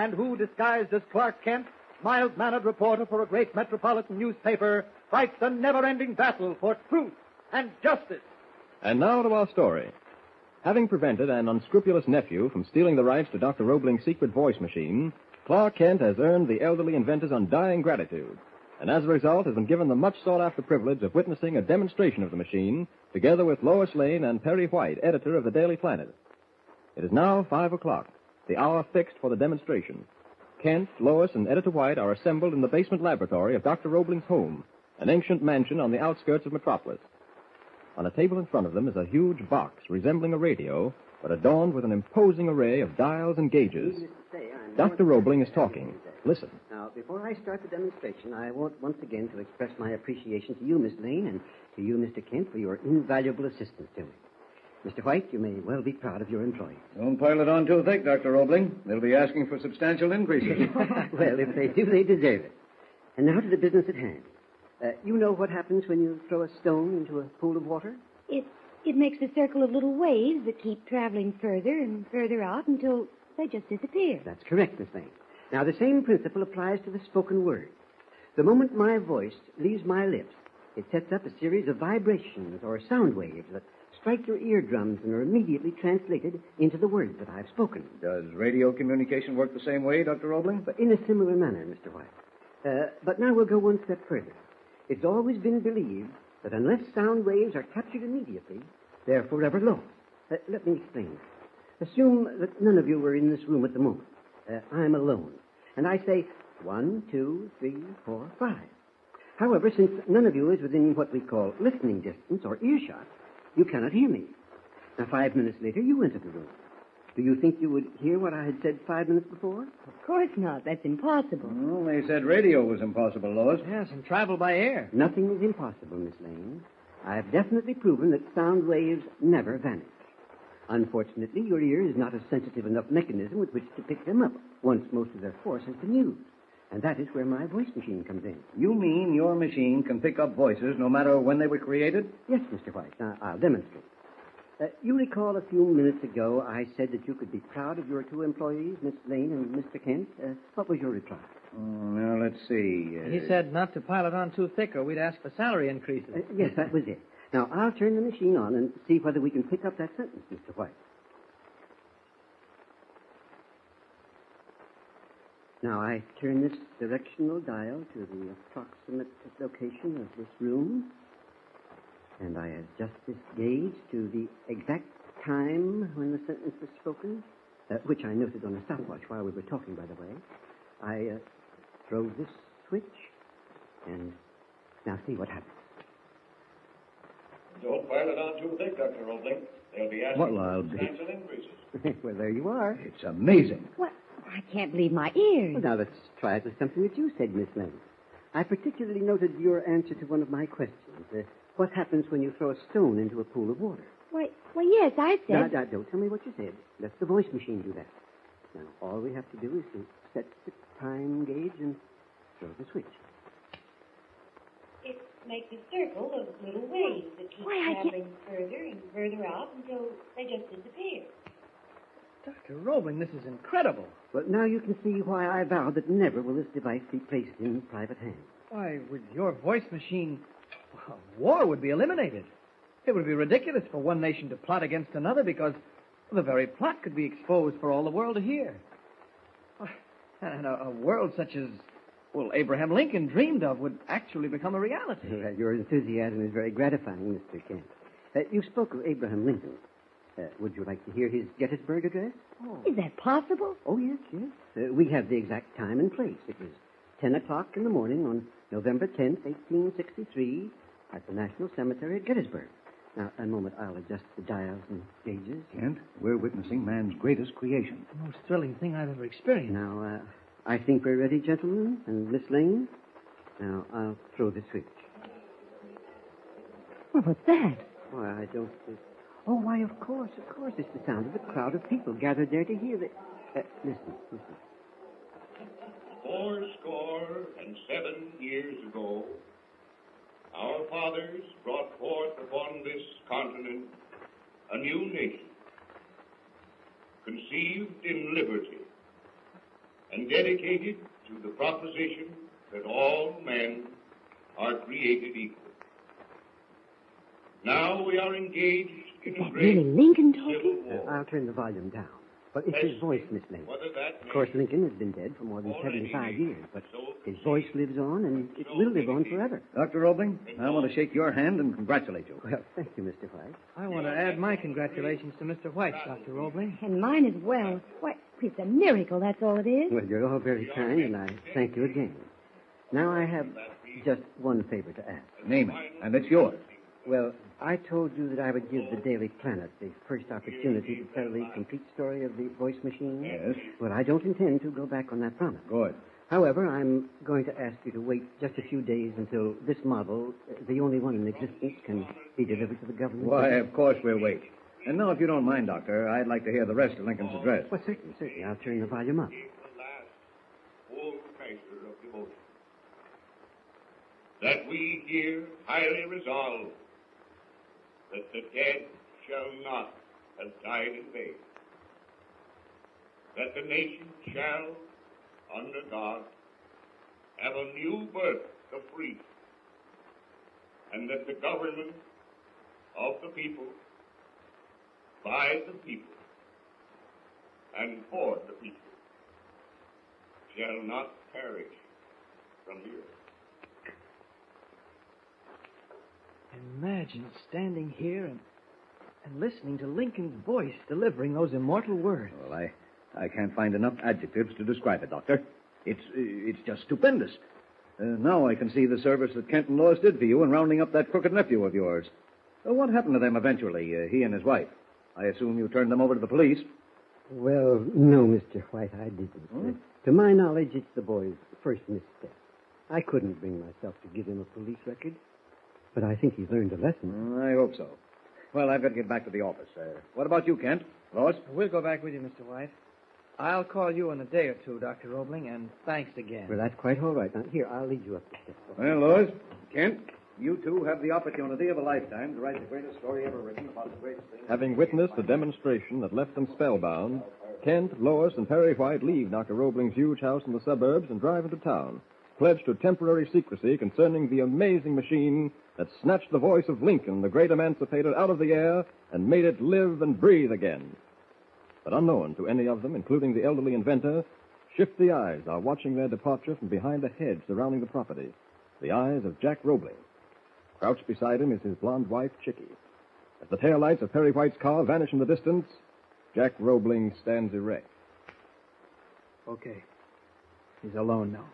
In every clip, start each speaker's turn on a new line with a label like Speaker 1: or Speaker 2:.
Speaker 1: and who, disguised as Clark Kent, mild-mannered reporter for a great metropolitan newspaper, fights a never-ending battle for truth and justice.
Speaker 2: And now to our story. Having prevented an unscrupulous nephew from stealing the rights to Dr. Roebling's secret voice machine, Clark Kent has earned the elderly inventor's undying gratitude, and as a result has been given the much sought after privilege of witnessing a demonstration of the machine, together with Lois Lane and Perry White, editor of the Daily Planet. It is now five o'clock, the hour fixed for the demonstration. Kent, Lois, and Editor White are assembled in the basement laboratory of Dr. Roebling's home, an ancient mansion on the outskirts of Metropolis. On a table in front of them is a huge box resembling a radio, but adorned with an imposing array of dials and gauges. Dr. Roebling is talking. Listen.
Speaker 3: Now, before I start the demonstration, I want once again to express my appreciation to you, Miss Lane, and to you, Mr. Kent, for your invaluable assistance to me. Mr. White, you may well be proud of your employees.
Speaker 4: Don't pile it on too thick, Dr. Roebling. They'll be asking for substantial increases.
Speaker 3: well, if they do, they deserve it. And now to the business at hand. Uh, you know what happens when you throw a stone into a pool of water?
Speaker 5: It it makes a circle of little waves that keep traveling further and further out until they just disappear.
Speaker 3: That's correct, Miss Lane. Now, the same principle applies to the spoken word. The moment my voice leaves my lips, it sets up a series of vibrations or sound waves that strike your eardrums and are immediately translated into the words that I've spoken.
Speaker 4: Does radio communication work the same way, Dr. Roebling?
Speaker 3: But in a similar manner, Mr. White. Uh, but now we'll go one step further. It's always been believed that unless sound waves are captured immediately, they're forever lost. Uh, let me explain. Assume that none of you are in this room at the moment. Uh, I'm alone. And I say one, two, three, four, five. However, since none of you is within what we call listening distance or earshot, you cannot hear me. Now, five minutes later, you entered the room. Do you think you would hear what I had said five minutes before?
Speaker 5: Of course not. That's impossible.
Speaker 4: Well, they said radio was impossible, Lois.
Speaker 2: Yes, and travel by air.
Speaker 3: Nothing is impossible, Miss Lane. I've definitely proven that sound waves never vanish. Unfortunately, your ear is not a sensitive enough mechanism with which to pick them up once most of their force has been used. And that is where my voice machine comes in.
Speaker 4: You mean your machine can pick up voices no matter when they were created?
Speaker 3: Yes, Mr. White. Now, I'll demonstrate. Uh, you recall a few minutes ago I said that you could be proud of your two employees, Miss Lane and Mr. Kent. Uh, what was your reply?
Speaker 4: Oh, now, let's see. Uh,
Speaker 6: He said not to pile it on too thick or we'd ask for salary increases.
Speaker 3: Uh, yes, that was it. Now, I'll turn the machine on and see whether we can pick up that sentence, Mr. White. Now, I turn this directional dial to the approximate location of this room, and I adjust this gauge to the exact time when the sentence was spoken, uh, which I noted on a stopwatch while we were talking, by the way. I uh, throw this switch, and now see what happens.
Speaker 7: Don't pile it on too thick, Dr. Roebling. They'll be asking
Speaker 4: Well, I'll
Speaker 7: for
Speaker 4: be-
Speaker 7: substantial increases.
Speaker 3: well, there you are.
Speaker 4: It's amazing.
Speaker 5: What? I can't believe my ears.
Speaker 3: Well, now let's try it with something that you said, Miss Lane. I particularly noted your answer to one of my questions. Uh, what happens when you throw a stone into a pool of water?
Speaker 5: Why, why, yes, I
Speaker 3: Now,
Speaker 5: said.
Speaker 3: now, don't tell me what you said. Let the voice machine do that. Now, all we have to do is to set the time gauge and throw the switch.
Speaker 8: It makes a circle of little waves that keep
Speaker 5: Why,
Speaker 8: traveling further and further out until they just disappear.
Speaker 6: Dr. Roebling, this is incredible.
Speaker 3: Well, now you can see why I vowed that never will this device be placed in private hands.
Speaker 6: Why, with your voice machine, war would be eliminated. It would be ridiculous for one nation to plot against another because the very plot could be exposed for all the world to hear. And a, a world such as, well, Abraham Lincoln dreamed of would actually become a reality.
Speaker 3: Well, your enthusiasm is very gratifying, Mr. Kent. Uh, you spoke of Abraham Lincoln. Uh, would you like to hear his Gettysburg Address?
Speaker 5: Is that possible?
Speaker 3: Oh, yes, yes. Uh, we have the exact time and place. It was 10 o'clock in the morning on November 10th, 1863, at the National Cemetery at Gettysburg. Now, a moment, I'll adjust the dials and gauges.
Speaker 4: Kent, we're witnessing man's greatest creation.
Speaker 6: The most thrilling thing I've ever experienced.
Speaker 3: Now, uh, I think we're ready, gentlemen, and Miss Lane. Now, I'll throw the switch.
Speaker 5: Well, what's that?
Speaker 3: Oh, I don't. Uh... Oh, why, of course, of course. It's the sound of a crowd of people gathered there to hear the. Uh, listen, listen.
Speaker 7: Four score and seven years ago, our fathers brought forth upon this continent a new nation, conceived in liberty and dedicated to the proposition that all men are created equal. Now we are engaged
Speaker 5: Is that really Lincoln talking?
Speaker 3: Uh. I'll turn the volume down. But it's his voice, Miss Lane. Of course, Lincoln has been dead for more than 75 years, but his voice lives on, and it will live on forever.
Speaker 4: Dr. Roebling, I want to shake your hand and congratulate you.
Speaker 3: Well, thank you, Mr. White.
Speaker 6: I want to add my congratulations to Mr. White, Dr. Roebling.
Speaker 5: And mine as well. Why, it's a miracle, that's all it is.
Speaker 3: Well, you're all very kind, and I thank you again. Now I have just one favor to ask.
Speaker 4: Name it, and it's yours.
Speaker 3: Well, I told you that I would give the Daily Planet the first opportunity to tell the complete story of the voice machine.
Speaker 4: Yes.
Speaker 3: Well, I don't intend to go back on that promise.
Speaker 4: Good.
Speaker 3: However, I'm going to ask you to wait just a few days until this model, the only one in existence, can be delivered to the government.
Speaker 4: Why, of course we'll wait. And now, if you don't mind, Doctor, I'd like to hear the rest of Lincoln's address.
Speaker 3: Well, certainly, certainly. I'll turn the volume up.
Speaker 7: the last full measure of devotion. That we here highly resolve that the dead shall not have died in vain. That the nation shall, under God, have a new birth of free. And that the government of the people, by the people, and for the people shall not perish from the earth.
Speaker 6: Imagine standing here and, and listening to Lincoln's voice delivering those immortal words.
Speaker 4: Well, I, I can't find enough adjectives to describe it, Doctor. It's, it's just stupendous. Uh, now I can see the service that Kent and Lois did for you in rounding up that crooked nephew of yours. Uh, what happened to them eventually, uh, he and his wife? I assume you turned them over to the police.
Speaker 3: Well, no, Mr. White, I didn't.
Speaker 4: Hmm?
Speaker 3: Uh, to my knowledge, it's the boy's first misstep. I couldn't bring myself to give him a police record, but I think he's learned a lesson.
Speaker 4: Mm, I hope so. Well, I've got to get back to the office. Uh, what about you, Kent? Lois?
Speaker 6: We'll go back with you, Mr. White. I'll call you in a day or two, Dr. Roebling, and thanks again.
Speaker 3: Well, that's quite all right. Now, here, I'll lead you up the steps.
Speaker 4: Well, Lois, Kent, you two have the opportunity of a lifetime to write the greatest story ever written about the greatest thing.
Speaker 2: Having witnessed the demonstration that left them spellbound, Kent, Lois, and Perry White leave Dr. Roebling's huge house in the suburbs and drive into town, pledged to temporary secrecy concerning the amazing machine that snatched the voice of Lincoln, the great emancipator, out of the air and made it live and breathe again. But unknown to any of them, including the elderly inventor, shifty eyes are watching their departure from behind the hedge surrounding the property. The eyes of Jack Roebling. Crouched beside him is his blonde wife, Chickie. As the taillights of Perry White's car vanish in the distance, Jack Roebling stands erect.
Speaker 6: Okay. He's alone now.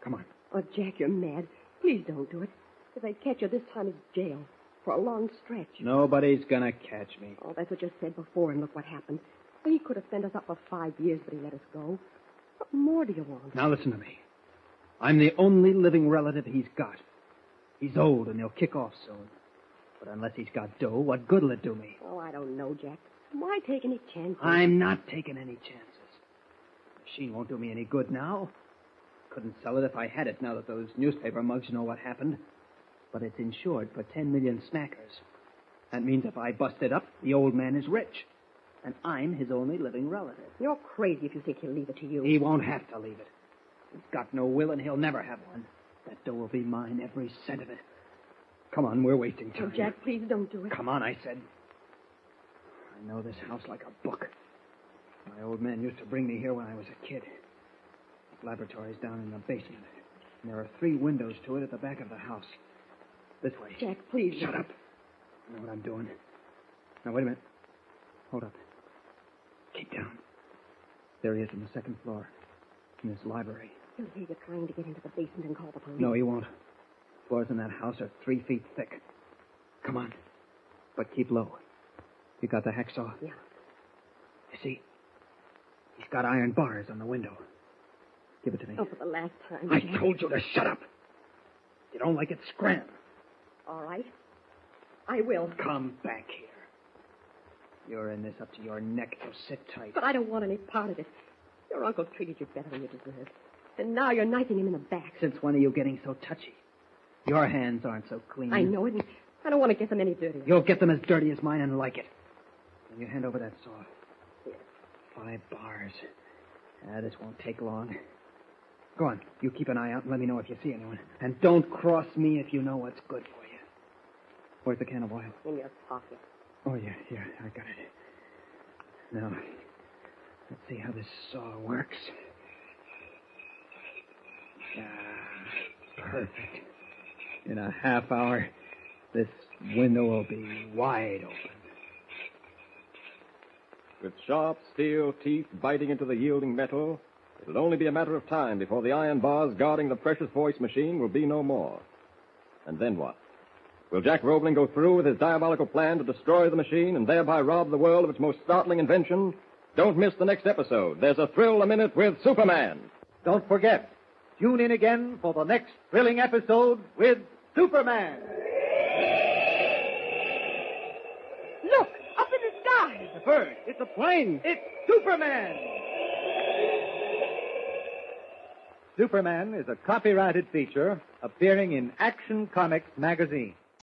Speaker 6: Come on.
Speaker 9: Oh, Jack, you're mad. Please don't do it. If they catch you this time, it's jail. For a long stretch.
Speaker 6: Nobody's gonna catch me.
Speaker 9: Oh, that's what you said before, and look what happened. He could have sent us up for five years, but he let us go. What more do you want?
Speaker 6: Now listen to me. I'm the only living relative he's got. He's old and he'll kick off soon. But unless he's got dough, what good'll it do me?
Speaker 9: Oh, I don't know, Jack. Why take any chances?
Speaker 6: I'm not taking any chances. The machine won't do me any good now. Couldn't sell it if I had it now that those newspaper mugs know what happened. But it's insured for 10 million smackers. That means if I bust it up, the old man is rich. And I'm his only living relative.
Speaker 9: You're crazy if you think he'll leave it to you.
Speaker 6: He won't have to leave it. He's got no will and he'll never have one. That dough will be mine, every cent of it. Come on, we're wasting time. Oh.
Speaker 9: Jack, please don't do it.
Speaker 6: Come on, I said. I know this house like a book. My old man used to bring me here when I was a kid. The laboratory's down in the basement. And there are three windows to it at the back of the house. This way.
Speaker 9: Jack, please.
Speaker 6: Shut up. I know what I'm doing. Now, wait a minute. Hold up. Keep down. There he is on the second floor. In this library.
Speaker 9: He'll hear you trying to get into the basement and call the police.
Speaker 6: No, he won't. Floors in that house are three feet thick. Come on. But keep low. You got the hacksaw?
Speaker 9: Yeah.
Speaker 6: You see? He's got iron bars on the window. Give it to me.
Speaker 9: Oh, for the last time.
Speaker 6: I
Speaker 9: Jack.
Speaker 6: told you to shut up. You don't like it, scram.
Speaker 9: All right. I will.
Speaker 6: Come back here. You're in this up to your neck, so sit tight.
Speaker 9: But I don't want any part of it. Your uncle treated you better than you deserved. And now you're knifing him in the back.
Speaker 6: Since when are you getting so touchy? Your hands aren't so clean.
Speaker 9: I know it, and I don't want to get them any dirtier.
Speaker 6: You'll get them as dirty as mine and like it. When you hand over that saw. Five bars. Ah, this won't take long. Go on. You keep an eye out and let me know if you see anyone. And don't cross me if you know what's good for you. Where's the can of oil?
Speaker 9: In your pocket.
Speaker 6: Oh, yeah, yeah, I got it. Now, let's see how this saw works. Ah, perfect. In a half hour, this window will be wide open.
Speaker 2: With sharp steel teeth biting into the yielding metal, it'll only be a matter of time before the iron bars guarding the precious voice machine will be no more. And then what? Will Jack Roebling go through with his diabolical plan to destroy the machine and thereby rob the world of its most startling invention? Don't miss the next episode. There's a thrill a minute with Superman.
Speaker 1: Don't forget, tune in again for the next thrilling episode with Superman.
Speaker 9: Look, up in the sky.
Speaker 1: The bird. It's a plane. It's Superman. Superman is a copyrighted feature appearing in Action Comics magazine.